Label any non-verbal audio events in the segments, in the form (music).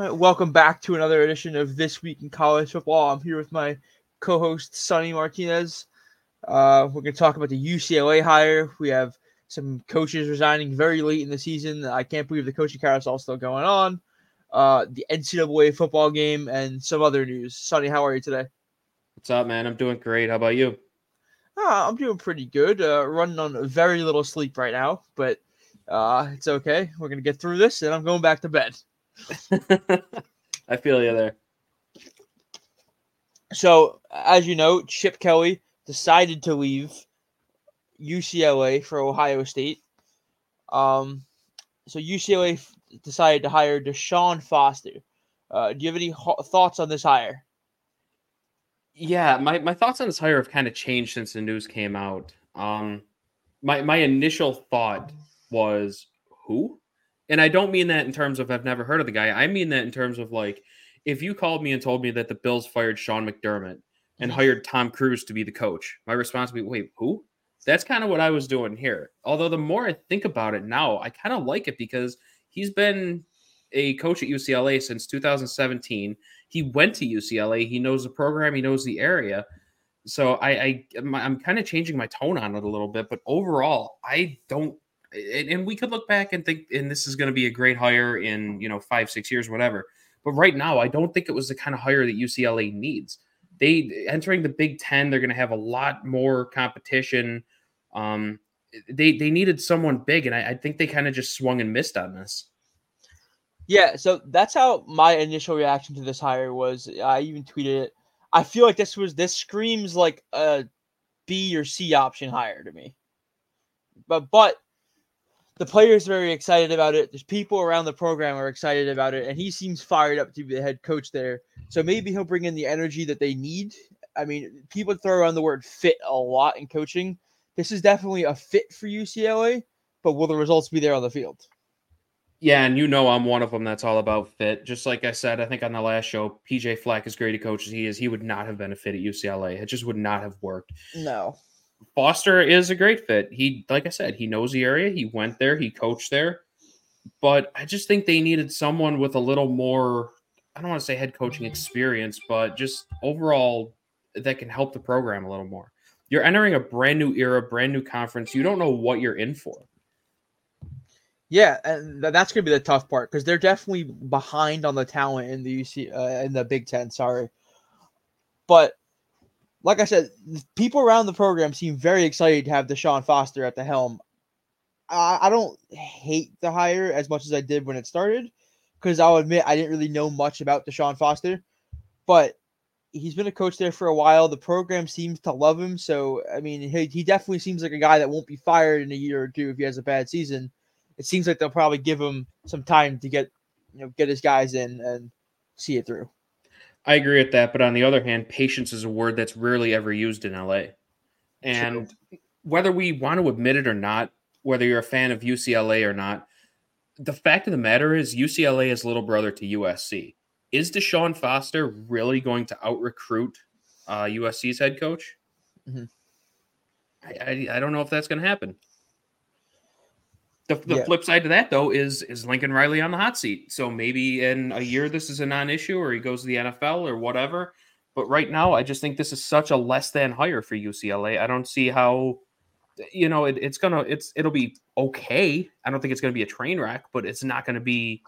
right, welcome back to another edition of This Week in College Football. I'm here with my co host, Sonny Martinez. Uh, we're going to talk about the UCLA hire. We have some coaches resigning very late in the season. I can't believe the coaching carousel is still going on. Uh, the NCAA football game and some other news. Sonny, how are you today? What's up, man? I'm doing great. How about you? Uh, I'm doing pretty good. Uh, running on very little sleep right now, but uh, it's okay. We're gonna get through this, and I'm going back to bed. (laughs) I feel you there. So, as you know, Chip Kelly decided to leave UCLA for Ohio State. Um, so UCLA f- decided to hire Deshaun Foster. Uh, do you have any ho- thoughts on this hire? Yeah, my, my thoughts on this hire have kind of changed since the news came out. Um, my my initial thought was who, and I don't mean that in terms of I've never heard of the guy. I mean that in terms of like if you called me and told me that the Bills fired Sean McDermott and mm-hmm. hired Tom Cruise to be the coach, my response would be, wait, who? That's kind of what I was doing here. Although the more I think about it now, I kind of like it because he's been a coach at UCLA since 2017. He went to UCLA. He knows the program. He knows the area. So I, I I'm kind of changing my tone on it a little bit. But overall, I don't. And, and we could look back and think, and this is going to be a great hire in you know five six years, whatever. But right now, I don't think it was the kind of hire that UCLA needs. They entering the Big Ten, they're going to have a lot more competition. Um, they they needed someone big, and I, I think they kind of just swung and missed on this. Yeah, so that's how my initial reaction to this hire was. I even tweeted it. I feel like this was this screams like a B or C option hire to me. But but the players are very excited about it. There's people around the program are excited about it, and he seems fired up to be the head coach there. So maybe he'll bring in the energy that they need. I mean, people throw around the word fit a lot in coaching. This is definitely a fit for UCLA, but will the results be there on the field? Yeah, and you know I'm one of them that's all about fit. Just like I said, I think on the last show, PJ Fleck, as great a coach as he is, he would not have been a fit at UCLA. It just would not have worked. No. Foster is a great fit. He, like I said, he knows the area. He went there. He coached there. But I just think they needed someone with a little more. I don't want to say head coaching experience, but just overall that can help the program a little more. You're entering a brand new era, brand new conference. You don't know what you're in for. Yeah, and that's gonna be the tough part because they're definitely behind on the talent in the UC uh, in the Big Ten. Sorry, but like I said, people around the program seem very excited to have Deshaun Foster at the helm. I, I don't hate the hire as much as I did when it started because I'll admit I didn't really know much about Deshaun Foster, but he's been a coach there for a while. The program seems to love him, so I mean, he, he definitely seems like a guy that won't be fired in a year or two if he has a bad season it seems like they'll probably give him some time to get you know get his guys in and see it through. I agree with that, but on the other hand, patience is a word that's rarely ever used in LA. And True. whether we want to admit it or not, whether you're a fan of UCLA or not, the fact of the matter is UCLA is little brother to USC. Is Deshaun Foster really going to out recruit uh, USC's head coach? Mm-hmm. I, I, I don't know if that's going to happen. The, the yeah. flip side to that though is is Lincoln Riley on the hot seat. So maybe in a year this is a non-issue or he goes to the NFL or whatever. But right now I just think this is such a less than hire for UCLA. I don't see how you know it, it's gonna it's it'll be okay. I don't think it's gonna be a train wreck, but it's not gonna be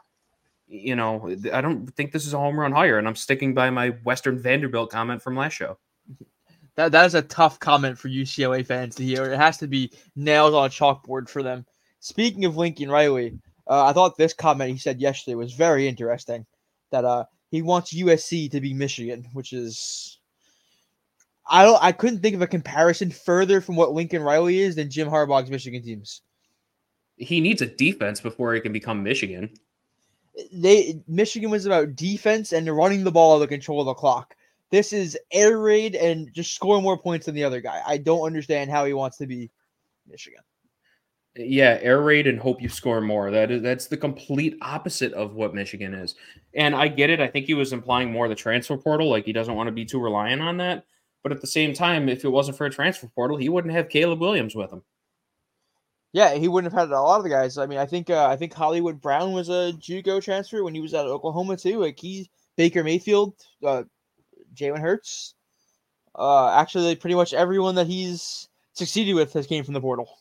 you know, I don't think this is a home run hire, and I'm sticking by my Western Vanderbilt comment from last show. That that is a tough comment for UCLA fans to hear. It has to be nailed on a chalkboard for them. Speaking of Lincoln Riley, uh, I thought this comment he said yesterday was very interesting. That uh, he wants USC to be Michigan, which is I don't I couldn't think of a comparison further from what Lincoln Riley is than Jim Harbaugh's Michigan teams. He needs a defense before he can become Michigan. They Michigan was about defense and running the ball to control of the clock. This is air raid and just scoring more points than the other guy. I don't understand how he wants to be Michigan. Yeah, air raid and hope you score more. That is that's the complete opposite of what Michigan is. And I get it. I think he was implying more the transfer portal, like he doesn't want to be too reliant on that. But at the same time, if it wasn't for a transfer portal, he wouldn't have Caleb Williams with him. Yeah, he wouldn't have had a lot of the guys. I mean, I think uh, I think Hollywood Brown was a JUCO transfer when he was at Oklahoma too. Like he Baker Mayfield, uh, Jalen Hurts. Uh, actually, pretty much everyone that he's succeeded with has came from the portal.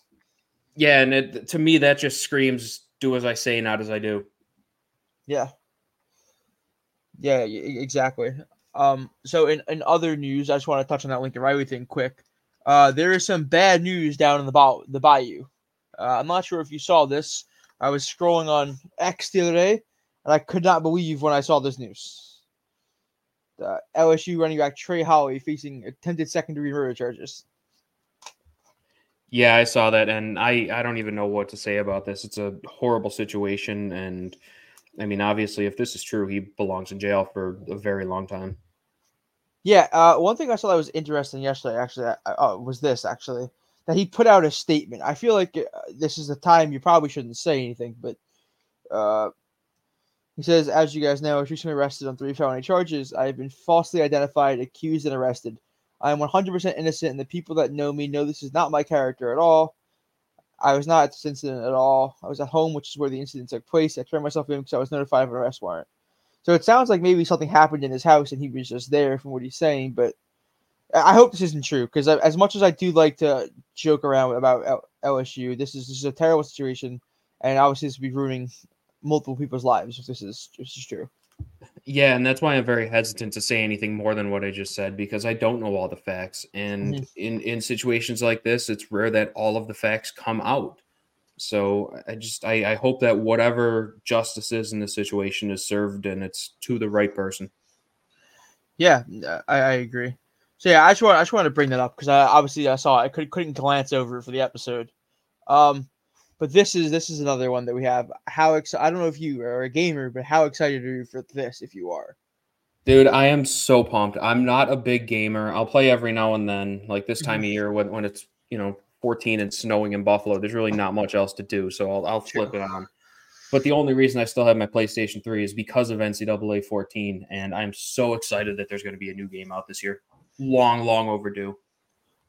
Yeah, and it, to me, that just screams "do as I say, not as I do." Yeah. Yeah, exactly. Um, so in, in other news, I just want to touch on that Lincoln Riley thing quick. Uh, there is some bad news down in the, the bayou. Uh, I'm not sure if you saw this. I was scrolling on X the other day, and I could not believe when I saw this news. The LSU running back Trey Holly facing attempted second degree murder charges. Yeah, I saw that, and I I don't even know what to say about this. It's a horrible situation, and I mean, obviously, if this is true, he belongs in jail for a very long time. Yeah, uh, one thing I saw that was interesting yesterday, actually, uh, uh was this actually that he put out a statement. I feel like uh, this is a time you probably shouldn't say anything, but uh, he says, as you guys know, I was recently arrested on three felony charges. I have been falsely identified, accused, and arrested. I am 100% innocent, and the people that know me know this is not my character at all. I was not at this incident at all. I was at home, which is where the incident took place. I turned myself in because I was notified of an arrest warrant. So it sounds like maybe something happened in his house and he was just there from what he's saying. But I hope this isn't true because as much as I do like to joke around about LSU, this is this is a terrible situation, and obviously this would be ruining multiple people's lives if this is this is true. Yeah, and that's why I'm very hesitant to say anything more than what I just said because I don't know all the facts. And mm-hmm. in in situations like this, it's rare that all of the facts come out. So I just I, I hope that whatever justice is in the situation is served and it's to the right person. Yeah, I, I agree. So yeah, I just want I just wanted to bring that up because I obviously I saw it. I could, couldn't glance over it for the episode. Um, but this is this is another one that we have. How ex- I don't know if you are a gamer, but how excited are you for this? If you are, dude, I am so pumped. I'm not a big gamer. I'll play every now and then, like this time of mm-hmm. year when when it's you know 14 and snowing in Buffalo. There's really not much else to do, so I'll I'll flip it on. But the only reason I still have my PlayStation 3 is because of NCAA 14, and I'm so excited that there's going to be a new game out this year. Long, long overdue.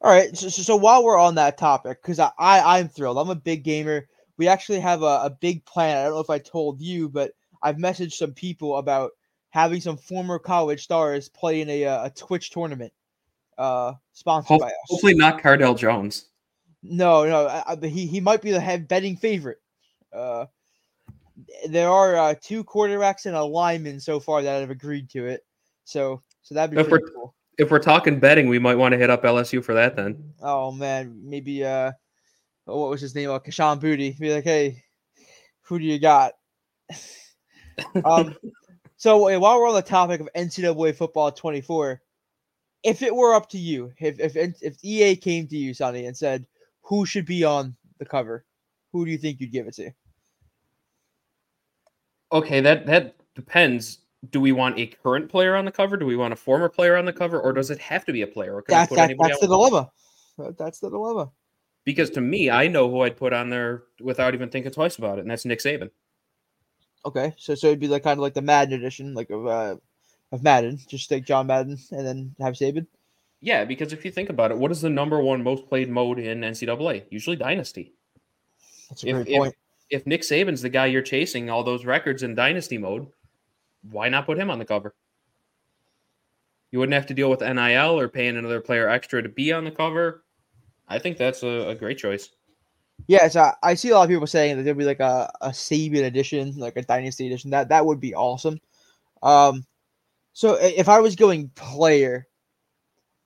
All right. So, so, so while we're on that topic, because I, I I'm thrilled. I'm a big gamer. We actually have a, a big plan. I don't know if I told you, but I've messaged some people about having some former college stars play in a, a Twitch tournament, uh, sponsored by us. Hopefully not Cardale Jones. No, no, I, I, he he might be the head betting favorite. Uh, there are uh, two quarterbacks and a lineman so far that have agreed to it. So so that'd be if pretty cool if we're talking betting, we might want to hit up LSU for that then. Oh man, maybe uh, what was his name? Uh, Kayshon Boutte. Be like, hey, who do you got? (laughs) um, so while we're on the topic of NCAA football 24, if it were up to you, if if if EA came to you, Sonny, and said who should be on the cover, who do you think you'd give it to? Okay, that that depends do we want a current player on the cover? Do we want a former player on the cover, or does it have to be a player? Or can that's, that, that's the dilemma. That's the dilemma. Because to me, I know who I'd put on there without even thinking twice about it, and that's Nick Saban. Okay, so so it'd be like kind of like the Madden edition, like of uh, of Madden. Just take John Madden and then have Saban. Yeah, because if you think about it, what is the number one most played mode in NCAA? Usually Dynasty. That's a if, great point. If, if Nick Saban's the guy you're chasing all those records in Dynasty mode, why not put him on the cover? You wouldn't have to deal with NIL or paying another player extra to be on the cover. I think that's a, a great choice. Yeah, so I see a lot of people saying that there'd be like a, a Saban edition, like a Dynasty edition. That that would be awesome. Um, so if I was going player,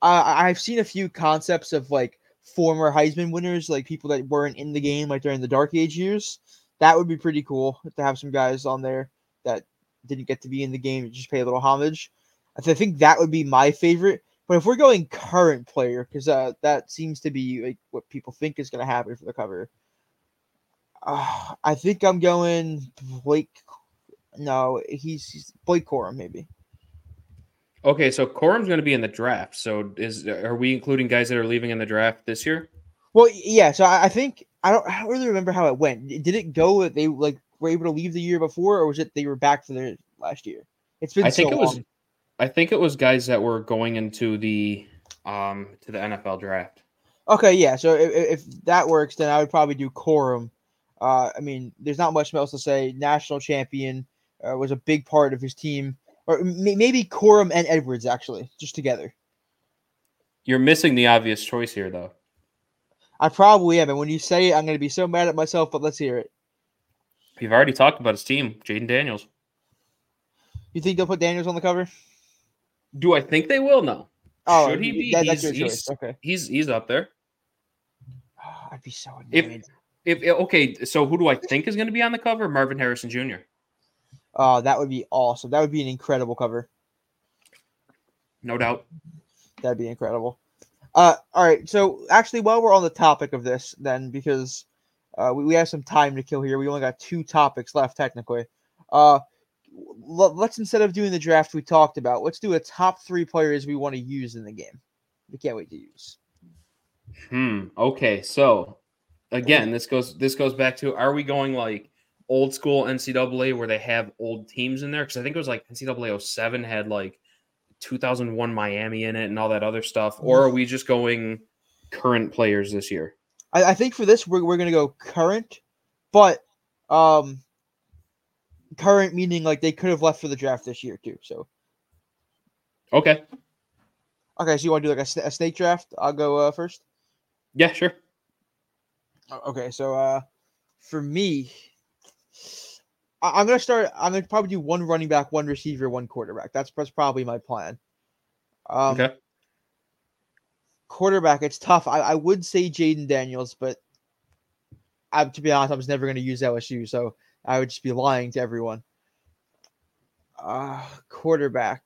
I I've seen a few concepts of like former Heisman winners, like people that weren't in the game like during the Dark Age years. That would be pretty cool to have some guys on there that didn't get to be in the game, just pay a little homage. I think that would be my favorite. But if we're going current player, because uh, that seems to be like what people think is going to happen for the cover, uh, I think I'm going Blake. No, he's, he's Blake Corum, maybe. Okay, so Corum's going to be in the draft. So is are we including guys that are leaving in the draft this year? Well, yeah. So I, I think I don't. I don't really remember how it went. Did it go that they like were able to leave the year before, or was it they were back for the last year? It's been. I think so it was. I think it was guys that were going into the um to the NFL draft. Okay, yeah. So if, if that works, then I would probably do Corum. Uh, I mean, there's not much else to say. National champion uh, was a big part of his team, or maybe Corum and Edwards actually, just together. You're missing the obvious choice here, though. I probably am, and when you say it, I'm going to be so mad at myself. But let's hear it. You've already talked about his team, Jayden Daniels. You think they'll put Daniels on the cover? Do I think they will? No. Oh, Should he be? that- he's, that's your he's. Okay. he's he's up there. Oh, I'd be so annoyed. If if okay, so who do I think is going to be on the cover? Marvin Harrison Jr. Oh, that would be awesome. That would be an incredible cover. No doubt. That'd be incredible. Uh, all right. So actually, while we're on the topic of this, then because uh, we, we have some time to kill here, we only got two topics left technically. Uh, let's instead of doing the draft we talked about, let's do a top three players we want to use in the game. We can't wait to use. Hmm. Okay. So again, this goes this goes back to are we going like old school NCAA where they have old teams in there? Because I think it was like NCAA 07 had like 2001 Miami in it and all that other stuff, or are we just going current players this year? I, I think for this we're we're gonna go current, but um, current meaning like they could have left for the draft this year too. So Okay. okay, so you want to do like a, a snake draft? I'll go uh, first. Yeah. Sure. Okay, so uh, for me, I- I'm gonna start. I'm gonna probably do one running back, one receiver, one quarterback. That's that's probably my plan. Um, okay. Quarterback, it's tough. I, I would say Jayden Daniels, but I, to be honest, I was never gonna use LSU, so I would just be lying to everyone. Uh, quarterback,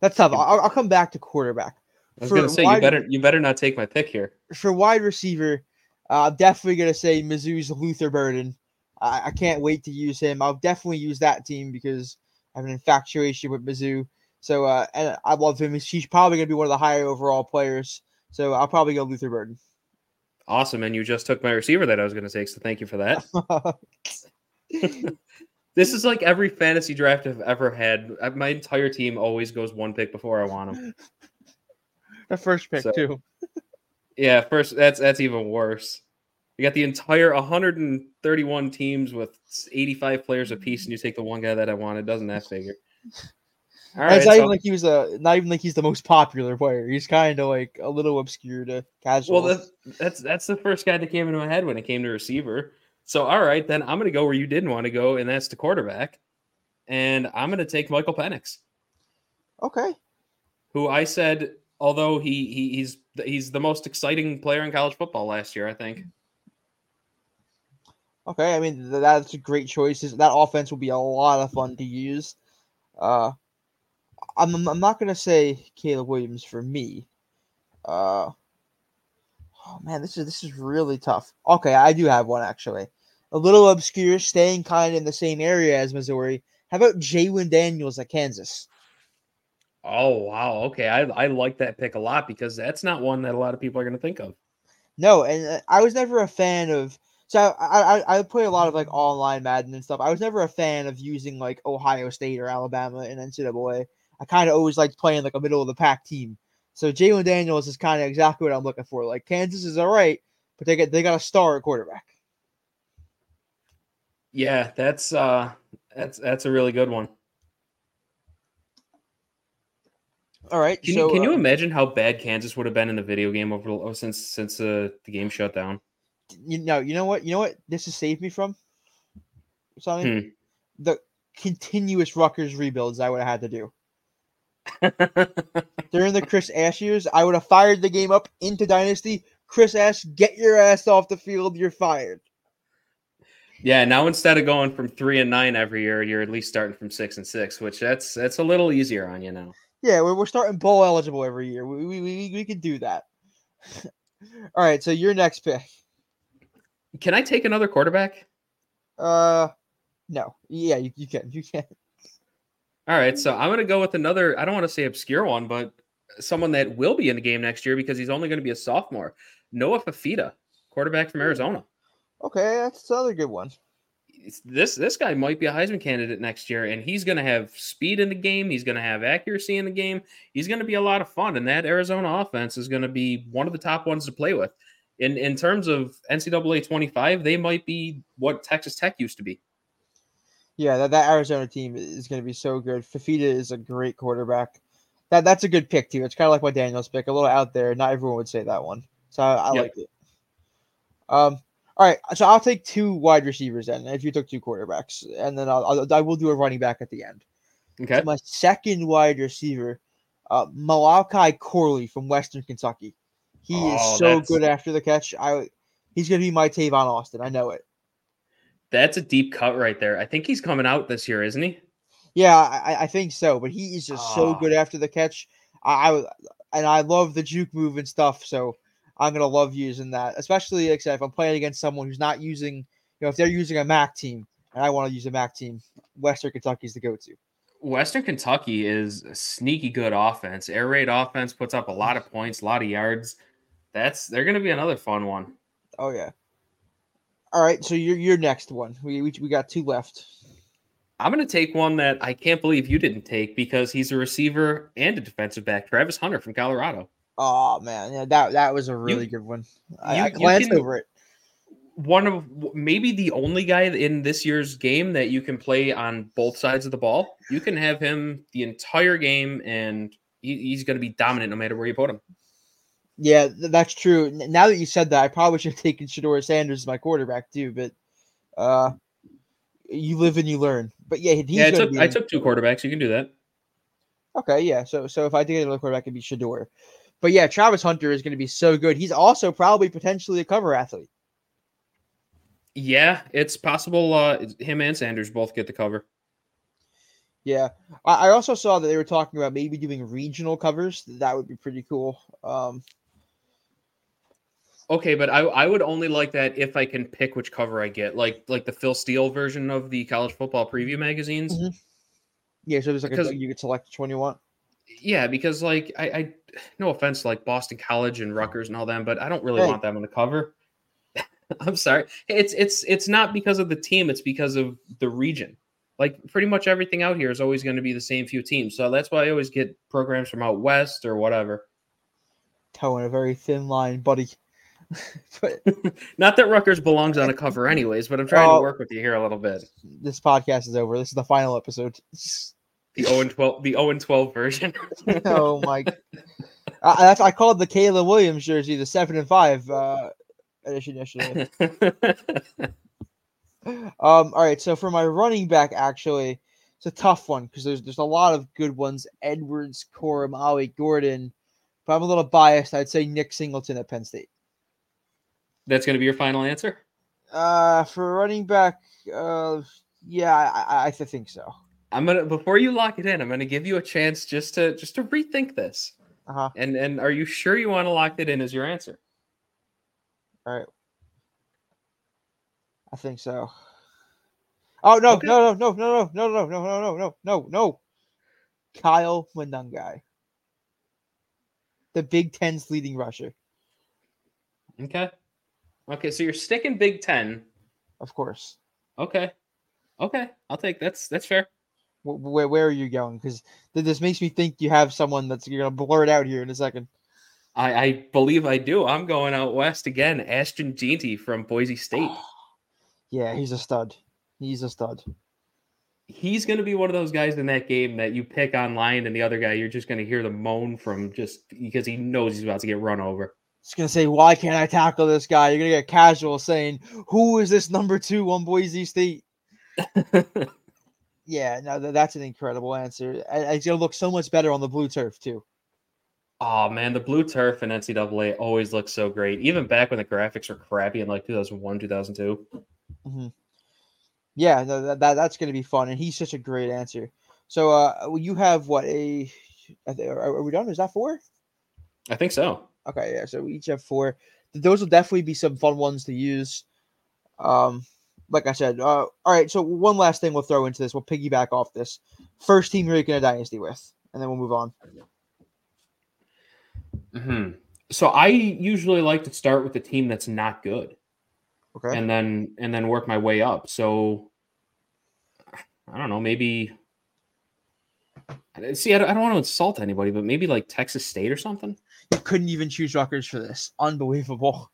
that's tough. I'll, I'll come back to quarterback. I was gonna say you better you better not take my pick here. for wide receiver, uh, I'm definitely gonna say Mizzou's Luther Burden. I, I can't wait to use him. I'll definitely use that team because I have an infatuation with Mizzou. So uh, and I love him. He's, probably gonna be one of the higher overall players. So I'll probably go Luther Burden. Awesome, and you just took my receiver that I was going to take, so thank you for that. (laughs) This is like every fantasy draft I've ever had. Uh, My entire team always goes one pick before I want them. the first pick So- too. Yeah, first that's that's even worse. You got the entire 131 teams with 85 players apiece, and you take the one guy that I wanted. Doesn't that figure? All it's right. not so- even like he was a not even like he's the most popular player. He's kind of like a little obscure to casual. well, that's, that's that's the first guy that came into my head when it came to receiver. So all right, then I'm gonna go where you didn't want to go, and that's the quarterback. And I'm gonna take Michael Penix. okay. who I said, although he, he he's he's the most exciting player in college football last year, I think. Okay, I mean that's a great choice. That offense will be a lot of fun to use. Uh, I'm I'm not gonna say Caleb Williams for me. Uh, oh man, this is this is really tough. Okay, I do have one actually. A little obscure, staying kind of in the same area as Missouri. How about Jalon Daniels at Kansas? Oh wow, okay, I I like that pick a lot because that's not one that a lot of people are going to think of. No, and uh, I was never a fan of. So I, I I play a lot of like online Madden and stuff. I was never a fan of using like Ohio State or Alabama in NCAA. I kind of always liked playing like a middle of the pack team. So Jalon Daniels is kind of exactly what I'm looking for. Like Kansas is all right, but they get they got a star quarterback. Yeah, that's uh that's that's a really good one. All right, Can so you can you uh, imagine how bad Kansas would have been in the video game over oh, since since uh, the game shut down? you know you know what you know what this has saved me from something Hmm. the continuous Rutgers rebuilds I would have had to do. (laughs) during the Chris Ash years, I would have fired the game up into Dynasty. Chris Ash, get your ass off the field. You're fired. yeah, now instead of going from three and nine every year, you're at least starting from six and six, which that's that's a little easier on you now. Yeah, we're, we're starting bowl eligible every year. We, we, we, we could do that. (laughs) All right, so your next pick. Can I take another quarterback? Uh, no. Yeah, you, you can. You can. All right, so I'm going to go with another. I don't want to say obscure one, but someone that will be in the game next year because he's only going to be a sophomore. Noah Fifita, quarterback from Arizona. Okay, that's another good one. this this guy might be a Heisman candidate next year, and he's going to have speed in the game. He's going to have accuracy in the game. He's going to be a lot of fun, and that Arizona offense is going to be one of the top ones to play with. In in terms of NCAA twenty five, they might be what Texas Tech used to be. Yeah, that, that Arizona team is going to be so good. Fifita is a great quarterback. That that's a good pick too. It's kind of like my Daniels pick, a little out there. Not everyone would say that one, so I, I yep. like it. Um, all right, so I'll take two wide receivers then. If you took two quarterbacks, and then I'll, I'll I will do a running back at the end. Okay. So my second wide receiver, uh, Malachi Corley from Western Kentucky. He oh, is so that's... good after the catch. I he's gonna be my Tavon Austin. I know it. That's a deep cut right there. I think he's coming out this year, isn't he? Yeah, I, I think so. But he is just oh. so ah. good after the catch. I, I and I love the juke move and stuff. So I'm gonna love using that, especially like if I'm playing against someone who's not using, you know, if they're using a MAC team and I want to use a MAC team, Western Kentucky is the go-to. Western Kentucky is a sneaky good offense. Air raid offense puts up a lot of points, a lot of yards. That's they're gonna be another fun one. Oh yeah. All right, so your your next one. We we, we got two left. I'm going to take one that I can't believe you didn't take because he's a receiver and a defensive back, Travis Hunter from Colorado. Oh man, yeah, that that was a really you, good one. I, you, I glanced can, over it. One of maybe the only guy in this year's game that you can play on both sides of the ball. You can have him the entire game, and he, he's going to be dominant no matter where you put him. Yeah, that's true. Now that you said that, I probably should have taken Shedeur Sanders as my quarterback too. But uh, you live and you learn. But yeah, yeah. I took I took two quarterbacks. You can do that. Okay, yeah. So so if I did get another quarterback, it'd be Shedeur. But yeah, Travis Hunter is going to be so good. He's also probably potentially a cover athlete. Yeah, it's possible. Uh, him and Sanders both get the cover. Yeah, I, I also saw that they were talking about maybe doing regional covers. That would be pretty cool. Um, okay, but I I would only like that if I can pick which cover I get, like like the Phil Steele version of the college football preview magazines. Mm-hmm. Yeah, so there's like a, you could select which one you want yeah, because like I, I no offense like Boston College and Rutgers and all them, but I don't really hey. want them on the cover. (laughs) I'm sorry. It's it's it's not because of the team, it's because of the region. Like pretty much everything out here is always going to be the same few teams. So that's why I always get programs from out west or whatever. Towing a very thin line, buddy. (laughs) but (laughs) not that Rutgers belongs on a cover (laughs) anyways, but I'm trying uh, to work with you here a little bit. This podcast is over. This is the final episode. The 0 and 12, the 0 and 12 version. oh my! I, I called the Caleb Williams jersey the seven and five uh, edition yesterday. um. All right. So for my running back, actually, it's a tough one because there's there's a lot of good ones. Edwards, Corum, Ollie Gordon. But I'm a little biased. I'd say Nick Singleton at Penn State. That's going to be your final answer. Uh, for running back, uh, yeah, I, I, I think so. I'm gonna before you lock it in, I'm gonna give you a chance just to just to rethink this. Uh-huh. And and are you sure you want to lock it in as your answer? All right. I think so. Oh no, okay. no, no, no, no, no, no, no, no, no, no, no, no. Kyle Monangai. The Big Ten's leading rusher. Okay. Okay, so you're sticking Big Ten. Of course. Okay. Okay. I'll take that's that's fair where where are you going? Because this makes me think you have someone that's you're gonna blur it out here in a second. I, I believe I do. I'm going out west again. Ashton Jeanty from Boise State. (gasps) yeah, he's a stud. He's a stud. He's going to be one of those guys in that game that you pick online, and the other guy you're just going to hear the moan from just because he knows he's about to get run over. Going to say, "Why can't I tackle this guy?" You're going to get casual saying, "Who is this number two on Boise State?" (laughs) Yeah, no, that's an incredible answer. It's gonna look so much better on the blue turf too. Oh man, the blue turf in NCAA always looks so great. Even back when the graphics were crappy in like 2001, 2002. Mm-hmm. Yeah, no, that, that that's gonna be fun, and he's such a great answer. So, uh, you have what a? Are we done? Is that four? I think so. Okay, yeah. So we each have four. Those will definitely be some fun ones to use. Um, like I said, uh, all right. So one last thing we'll throw into this. We'll piggyback off this. First team you're making a dynasty with, and then we'll move on. Hmm. So I usually like to start with a team that's not good. Okay. And then and then work my way up. So I don't know, maybe. See, I don't, I don't want to insult anybody, but maybe like Texas State or something. Couldn't even choose Rutgers for this. Unbelievable.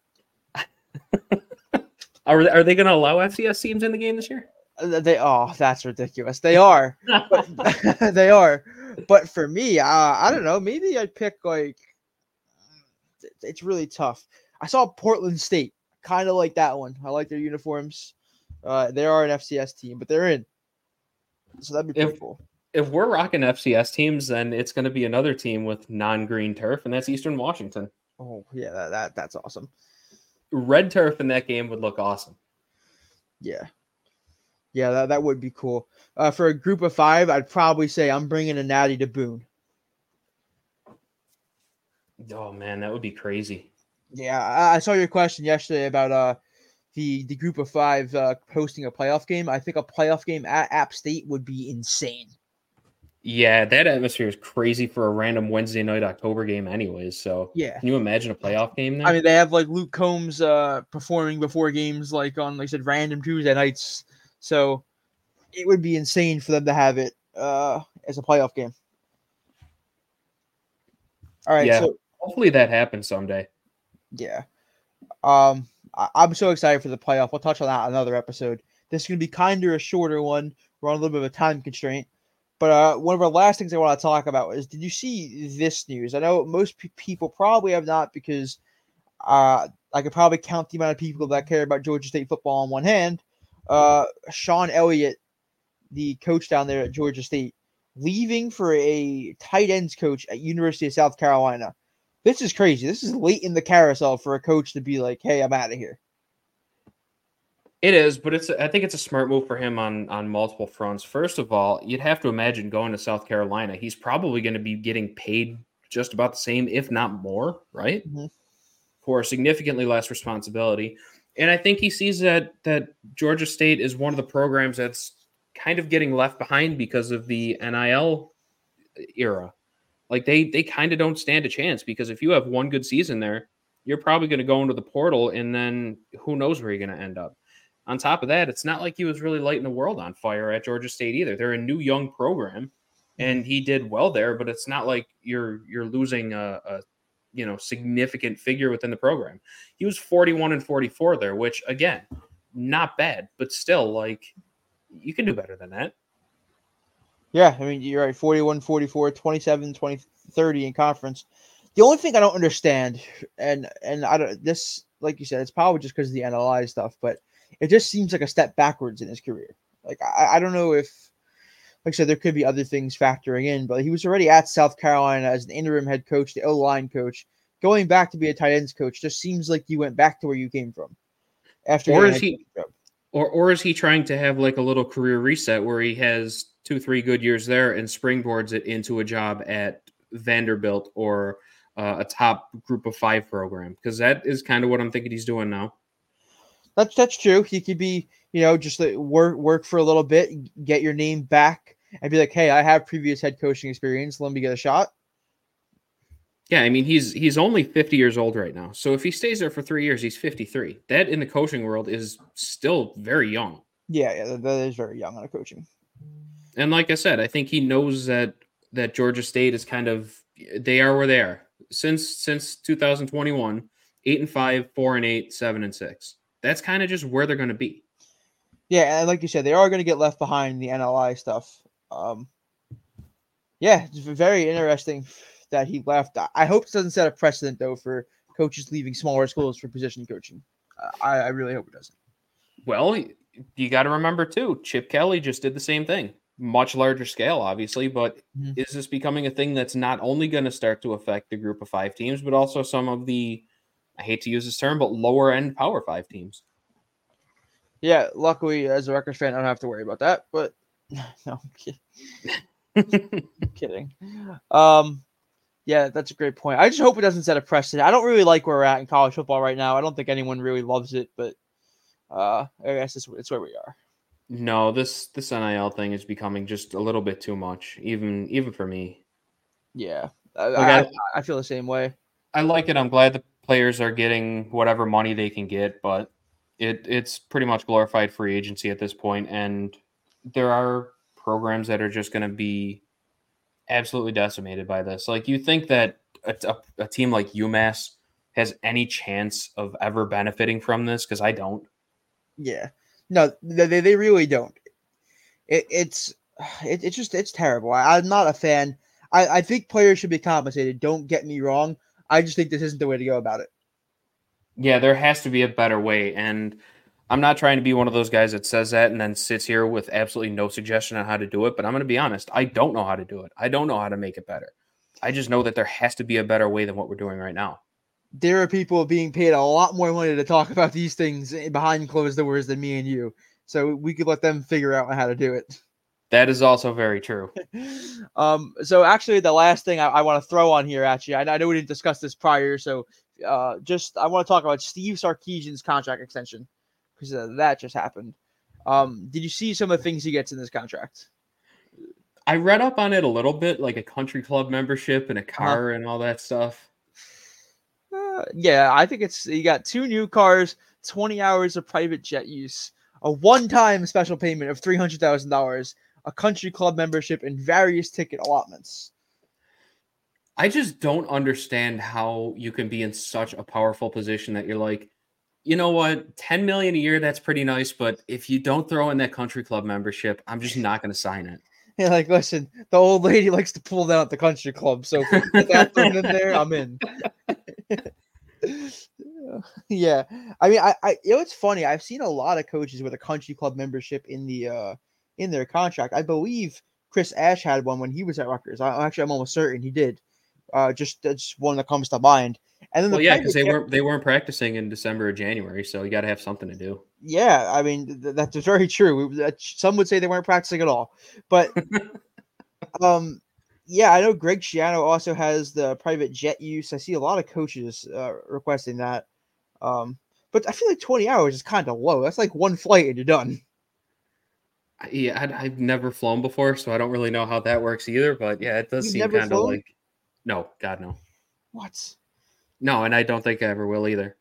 Are (laughs) are they going to allow FCS teams in the game this year? Uh, They oh, that's ridiculous. They are. But, (laughs) (laughs) they are. But for me, uh, I don't know. Maybe I'd pick like. It's really tough. I saw Portland State, kind of like that one. I like their uniforms. Uh, they are an FCS team, but they're in. So that'd be If- cool. If we're rocking FCS teams, then it's going to be another team with non-green turf, and that's Eastern Washington. Oh yeah, that, that that's awesome. Red turf in that game would look awesome. Yeah, yeah, that, that would be cool. Uh, for a group of five, I'd probably say I'm bringing a Natty to Boone. Oh man, that would be crazy. Yeah, I, I saw your question yesterday about uh the the group of five uh, hosting a playoff game. I think a playoff game at App State would be insane. Yeah, that atmosphere is crazy for a random Wednesday night October game, anyways. So, Yeah. can you imagine a playoff game there? I mean, they have like Luke Combs uh, performing before games, like on, like I said, random Tuesday nights. So it would be insane for them to have it uh, as a playoff game. All right, Yeah. so Hopefully, that happens someday. yeah, um, I- I'm so excited for the playoff. We'll touch on that another episode. This is gonna be kind of a shorter one. We're on a little bit of a time constraint. But uh, one of our last things I want to talk about is: Did you see this news? I know most pe- people probably have not because uh, I could probably count the amount of people that care about Georgia State football on one hand. Uh, Shawn Elliott, the coach down there at Georgia State, leaving for a tight ends coach at University of South Carolina. This is crazy. This is late in the carousel for a coach to be like, "Hey, I'm out of here." It is, but it's I think it's a smart move for him on on multiple fronts. First of all, you'd have to imagine going to South Carolina. He's probably going to be getting paid just about the same, if not more, right? Mhm. For significantly less responsibility. And I think he sees that that Georgia State is one of the programs that's kind of getting left behind because of the NIL era. Like they they kind of don't stand a chance because if you have one good season there, you're probably going to go into the portal and then who knows where you're going to end up. On top of that, it's not like he was really lighting the world on fire at Georgia State either. They're a new young program, and he did well there. But it's not like you're you're losing a, a you know significant figure within the program. He was 41 and 44 there, which again, not bad, but still like you can do better than that. Yeah, I mean, you're right. 41, 44, 27, 20, 30 in conference. The only thing I don't understand, and and I don't this, like you said, it's probably just because of the NLI stuff, but it just seems like a step backwards in his career. Like I, I don't know if, like I said, there could be other things factoring in, but he was already at South Carolina as an interim head coach, the O line coach. Going back to be a tight ends coach just seems like you went back to where you came from. After Or is he- job. Or or is he trying to have like a little career reset where he has two, three good years there and springboards it into a job at Vanderbilt or uh, a top group of five program? Because that is kind of what I'm thinking he's doing now. That's that's true. He could be, you know, just work work for a little bit, get your name back, and be like, "Hey, I have previous head coaching experience. Let me get a shot." Yeah, I mean he's he's only 50 years old right now. So if he stays there for three years, he's 53. That in the coaching world is still very young. Yeah, yeah, that- that is very young on a coaching. And like I said, I think he knows that that Georgia State is kind of they are where they are since since 2021, eight and five, four and eight, seven and six. That's kind of just where they're going to be. Yeah, and like you said, they are going to get left behind in the NLI stuff. Um, yeah, it's very interesting that he left. I- hope it doesn't set a precedent though for coaches leaving smaller schools for position coaching. I, I really hope it doesn't. Well, you got to remember too, Chip Kelly just did the same thing, much larger scale, obviously. But Mhm. is this becoming a thing that's not only going to start to affect the group of five teams, but also some of the, I hate to use this term, but lower end Power Five teams? Yeah, luckily as a Rutgers fan, I don't have to worry about that. But (laughs) no, I'm kidding. (laughs) I'm kidding. Um, yeah, that's a great point. I just hope it doesn't set a precedent. I don't really like where we're at in college football right now. I don't think anyone really loves it, but uh, I guess it's, it's where we are. No, this this NIL thing is becoming just a little bit too much, even even for me. Yeah, I, Like, I, I- I feel the same way. I like it. I'm glad the players are getting whatever money they can get, but it it's pretty much glorified free agency at this point, and there are programs that are just going to be absolutely decimated by this. Like you think that a, a, a team like UMass has any chance of ever benefiting from this? Because I don't. Yeah, no, they, they really don't. It, it's (sighs) it, it's just it's terrible. I, am not a fan. I, I think players should be compensated. Don't get me wrong. I just think this isn't the way to go about it. Yeah, there has to be a better way, and I'm not trying to be one of those guys that says that and then sits here with absolutely no suggestion on how to do it. But I'm going to be honest. I don't know how to do it. I don't know how to make it better. I just know that there has to be a better way than what we're doing right now. There are people being paid a lot more money to talk about these things behind closed doors than me and you. So we could let them figure out how to do it. That is also very true. (laughs) um, so actually, the last thing I, I want to throw on here at you, I, I know we didn't discuss this prior, so uh, just I want to talk about Steve Sarkisian's contract extension because uh, that just happened. Um, did you see some of the things he gets in this contract? I read up on it a little bit, like a country club membership and a uh-huh. car uh-huh. and all that stuff. Uh, yeah, I think it's you got two new cars, 20 hours of private jet use, a one-time special payment of three hundred thousand dollars, a country club membership, and various ticket allotments. I just don't understand how you can be in such a powerful position that you're like, you know what, 10 million a year, that's pretty nice. But if you don't throw in that country club membership, I'm just not going to sign it. (laughs) Yeah, like listen, the old lady (laughs) likes to pull down at the country club, so if that's in there, I'm in. (laughs) yeah, I mean, I, I, you know, it's funny. I've seen a lot of coaches with a country club membership in the uh in their contract. I believe Chris Ash had one when he was at Rutgers. I actually, I'm almost certain he did. Uh, just that's one that comes to mind. And then well, the yeah, because they weren't they weren't practicing in December or January, so you got to have something to do. Yeah, I mean th- that's very true. Some would say they weren't practicing at all, but (laughs) um, yeah, I know Greg Schiano also has the private jet use. I see a lot of coaches uh, requesting that. Um, but I feel like 20 hours is kind of low. That's like one flight and you're done. Yeah, I, have never flown before, so I don't really know how that works either. But yeah, it does You've seem kind of like no, God no. What? No, and I don't think I ever will either.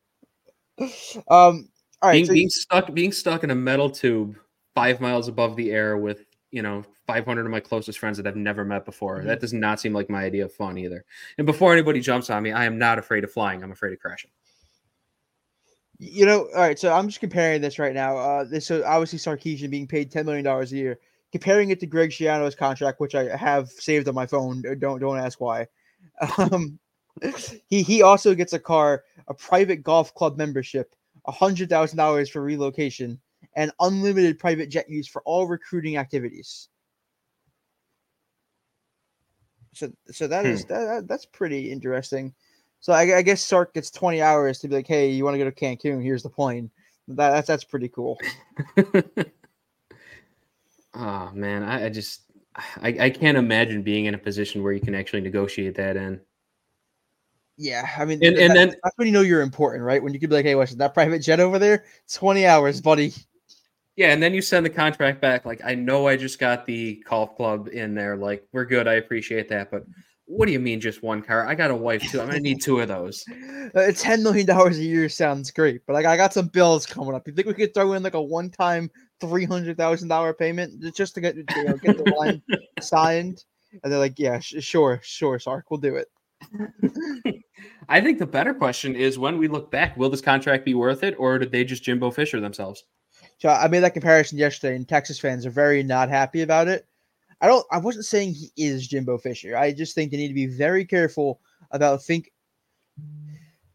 (sighs) Um, all right, being, so being stuck being stuck in a metal tube five miles above the air with you know 500 of my closest friends that I've never met before. Mm-hmm. That does not seem like my idea of fun either. And before anybody jumps on me, I am not afraid of flying. I'm afraid of crashing. You know, all right. So I'm just comparing this right now. Uh, this so obviously Sarkisian being paid 10 million dollars a year. Comparing it to Greg Schiano's contract, which I have saved on my phone. Don't don't ask why. (laughs) Um, he he also gets a car, a private golf club membership, a hundred thousand dollars for relocation, and unlimited private jet use for all recruiting activities. So so that hmm. is that, that's pretty interesting. So I, I, guess Sark gets twenty hours to be like, hey, you want to go to Cancun? Here's the plane. That, that's that's pretty cool. (laughs) oh man, I, I just I, I can't imagine being in a position where you can actually negotiate that in. Yeah, I mean, and, that, and then that's when you know you're important, right? When you could be like, "Hey, what's that private jet over there? Twenty hours, buddy." Yeah, and then you send the contract back. Like, I know I just got the golf club in there. Like, we're good. I appreciate that, but what do you mean just one car? I got a wife too. I'm gonna need two of those. (laughs) Uh, Ten million dollars a year sounds great, but like I got some bills coming up. You think we could throw in like a one-time three hundred thousand dollar payment just to get you know, get the line (laughs) signed? And they're like, "Yeah, sh- sure, sure, Sark, we'll do it." (laughs) I think the better question is when we look back, will this contract be worth it, or did they just Jimbo Fisher themselves? So I made that comparison yesterday, and Texas fans are very not happy about it. I don't. I wasn't saying he is Jimbo Fisher. I just think they need to be very careful about think.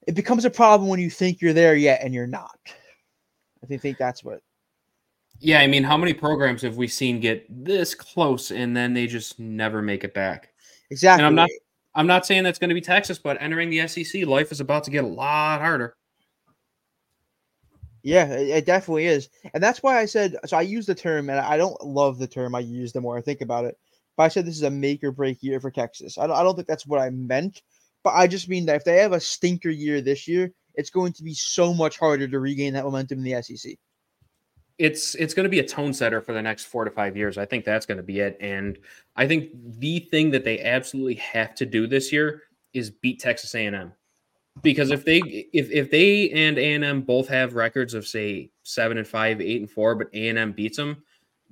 It becomes a problem when you think you're there yet and you're not. I think that's what. Yeah, I mean, how many programs have we seen get this close and then they just never make it back? Exactly. And I'm not I'm not saying that's going to be Texas, but entering the SEC, life is about to get a lot harder. Yeah, it, definitely is, and that's why I said. So I use the term, and I don't love the term. I use the more I think about it. But I said this is a make or break year for Texas. I don't, I don't think that's what I meant, but I just mean that if they have a stinker year this year, it's going to be so much harder to regain that momentum in the SEC it's it's going to be a tone setter for the next four to five years. I think that's going to be it. And I think the thing that they absolutely have to do this year is beat Texas A&M, because if they if if they and A&M both have records of say seven and five, eight and four, but A&M beats them,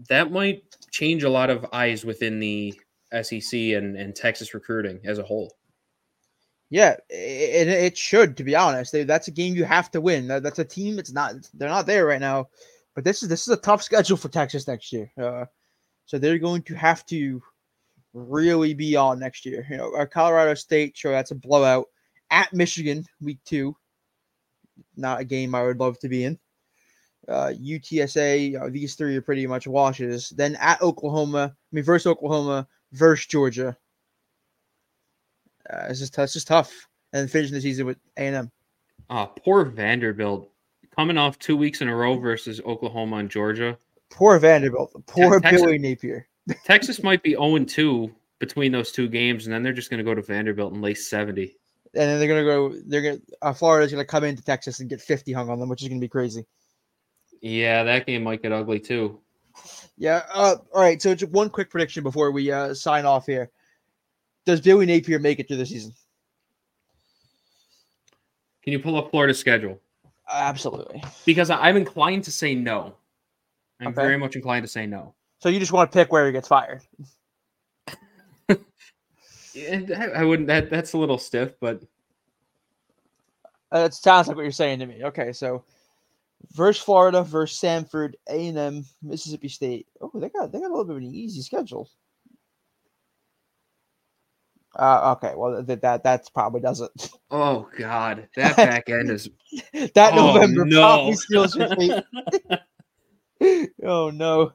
that might change a lot of eyes within the SEC and, and Texas recruiting as a whole. Yeah, it, it should. To be honest, that's a game you have to win. That's a team. It's not. They're not there right now, but this is this is a tough schedule for Texas next year. Uh, so they're going to have to really be on next year. You know, Colorado State, sure, that's a blowout at Michigan, week two. Not a game I would love to be in. Uh, UTSA, you know, these three are pretty much washes. Then at Oklahoma, I mean, versus Oklahoma, versus Georgia. Uh, it's just it's just tough. And finishing the season with A and M. Uh, poor Vanderbilt coming off two weeks in a row versus Oklahoma and Georgia. Poor Vanderbilt. Poor Texas, Billy Napier. (laughs) Texas might be 0 2 between those two games, and then they're just going to go to Vanderbilt and lay 70. And then they're going to go, they're going to, uh, Florida's going to come into Texas and get 50 hung on them, which is going to be crazy. Yeah, that game might get ugly too. Yeah. Uh, all right. So just one quick prediction before we uh, sign off here. Does Billy Napier make it through the season? Can you pull up Florida's schedule? Absolutely. Because I'm inclined to say no. I'm okay. very much inclined to say no. So you just want to pick where he gets fired? I wouldn't. That that's a little stiff, but uh, it sounds like what you're saying to me. Okay, so versus Florida, versus Samford, A and M, Mississippi State. Oh, they got they got a little bit of an easy schedule. Uh, okay, well that that that's probably doesn't. Oh God, that (laughs) back end is (laughs) that oh, November no. probably steals your (laughs) fate. oh no.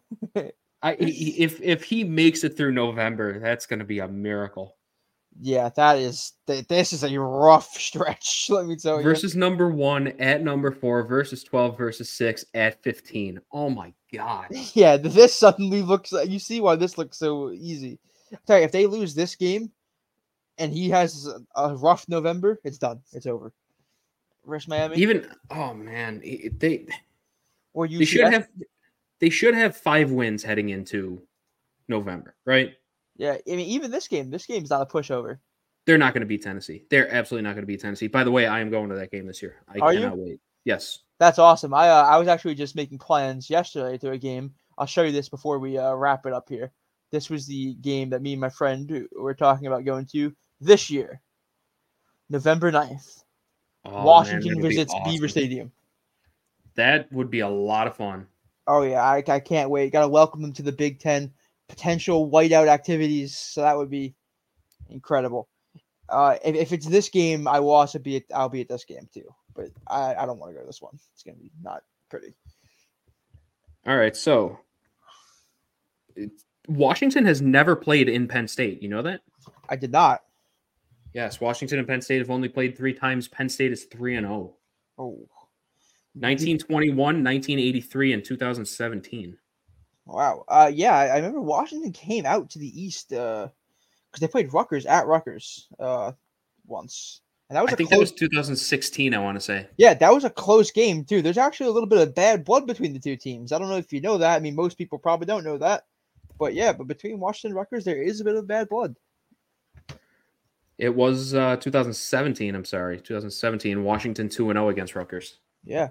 I if if he makes it through November, that's going to be a miracle. Yeah, that is this is a rough (laughs) stretch. Let me tell you. Versus number one at number four, versus twelve, versus six at fifteen. Oh my god. (laughs) Yeah, this suddenly looks. Uh, you see why this looks so easy. tell you, if they lose this game, and he has a rough November, it's done. It's over. Versus Miami. Even oh man, they or you they should have they should have five wins heading into November, right? Yeah, I mean, even this game, this game's not a pushover. They're not going to beat Tennessee. They're absolutely not going to beat Tennessee. By the way, I am going to that game this year. I Are cannot you? wait. Yes, that's awesome. I uh, I was actually just making plans yesterday to a game. I'll show you this before we uh, wrap it up here. This was the game that me and my friend were talking about going to this year, November 9th. Oh, Washington man, visits awesome. Beaver Stadium. That would be a lot of fun. Oh yeah, I, I can't wait. Got to welcome them to the Big Ten potential whiteout activities. So that would be incredible. Uh, if, if it's this game, I will also be at, I'll be at this game too. But I, I don't want to go to this one. It's gonna be not pretty. All right, so Washington has never played in Penn State. You know that? I did not. Yes, Washington and Penn State have only played three times. Penn State is 3 and 0. Oh. 1921, 1983, and 2017. Wow. Uh, yeah, I, remember Washington came out to the East because uh, they played Rutgers at Rutgers uh, once. And that was I think close... that was 2016, I want to say. Yeah, that was a close game, too. There's actually a little bit of bad blood between the two teams. I don't know if you know that. I mean, most people probably don't know that. But yeah, but between Washington and Rutgers, there is a bit of bad blood. It was uh, 2017, I'm sorry. 2017, Washington 2 0 against Rutgers. Yeah.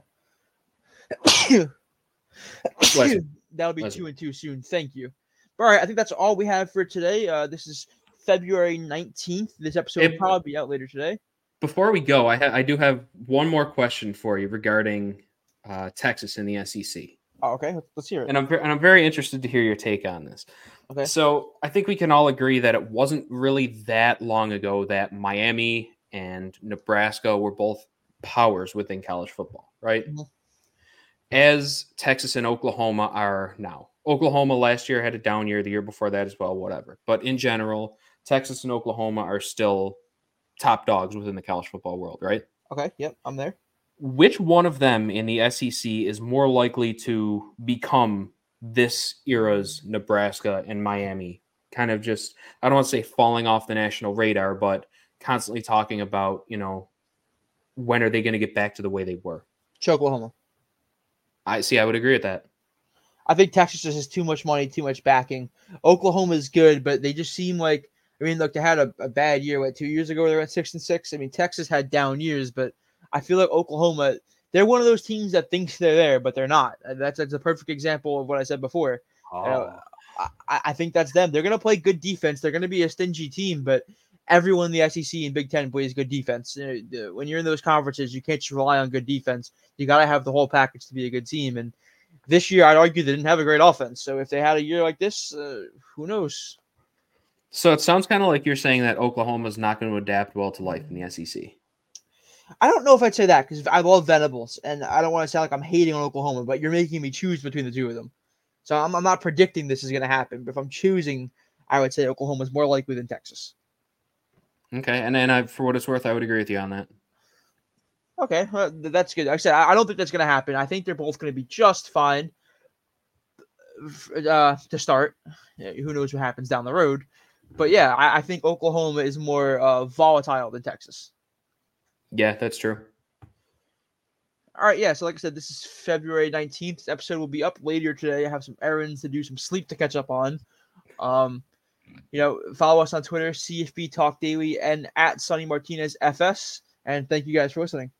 That'll be two and two soon. Thank you. All right, I think that's all we have for today. Uh, this is February 19th. This episode will probably be out later today. Before we go, I, ha- I do have one more question for you regarding uh, Texas and the SEC. Oh, okay, let's hear it. And I'm and I'm very interested to hear your take on this. Okay. So I think we can all agree that it wasn't really that long ago that Miami and Nebraska were both powers within college football, right? Mm-hmm as Texas and Oklahoma are now. Oklahoma last year had a down year, the year before that as well, whatever. But in general, Texas and Oklahoma are still top dogs within the college football world, right? Okay, yep, I'm there. Which one of them in the SEC is more likely to become this era's Nebraska and Miami? Kind of just, I don't want to say falling off the national radar, but constantly talking about, you know, when are they going to get back to the way they were? Oklahoma. I see. I would agree with that. I think Texas just has too much money, too much backing. Oklahoma is good, but they just seem like I mean, look, they had a, a bad year. What two years ago they were at six and six. I mean, Texas had down years, but I feel like Oklahoma, they're one of those teams that thinks they're there, but they're not. That's that's a perfect example of what I said before. Oh. I, I think that's them. They're going to play good defense. They're going to be a stingy team, but everyone in the SEC and Big Ten plays good defense. When you're in those conferences, you can't just rely on good defense. You got to have the whole package to be a good team. And this year, I'd argue they didn't have a great offense. So if they had a year like this, uh, who knows? So it sounds kind of like you're saying that Oklahoma's not going to adapt well to life in the SEC. I don't know if I'd say that because I love Venables, and I don't want to sound like I'm hating on Oklahoma, but you're making me choose between the two of them. So I'm, I'm not predicting this is going to happen. But if I'm choosing, I would say Oklahoma is more likely than Texas. Okay, and then I, for what it's worth, I would agree with you on that. Okay, well, that's good. Like I said I, I don't think that's going to happen. I think they're both going to be just fine uh, to start. Who knows what happens down the road? But yeah, I, I think Oklahoma is more uh, volatile than Texas. Yeah, that's true. All right, yeah. So, like I said, this is February 19th. This episode will be up later today. I have some errands to do, some sleep to catch up on. Um, you know, follow us on Twitter, CFB Talk Daily, and at Sonny Martinez FS. And thank you guys for listening.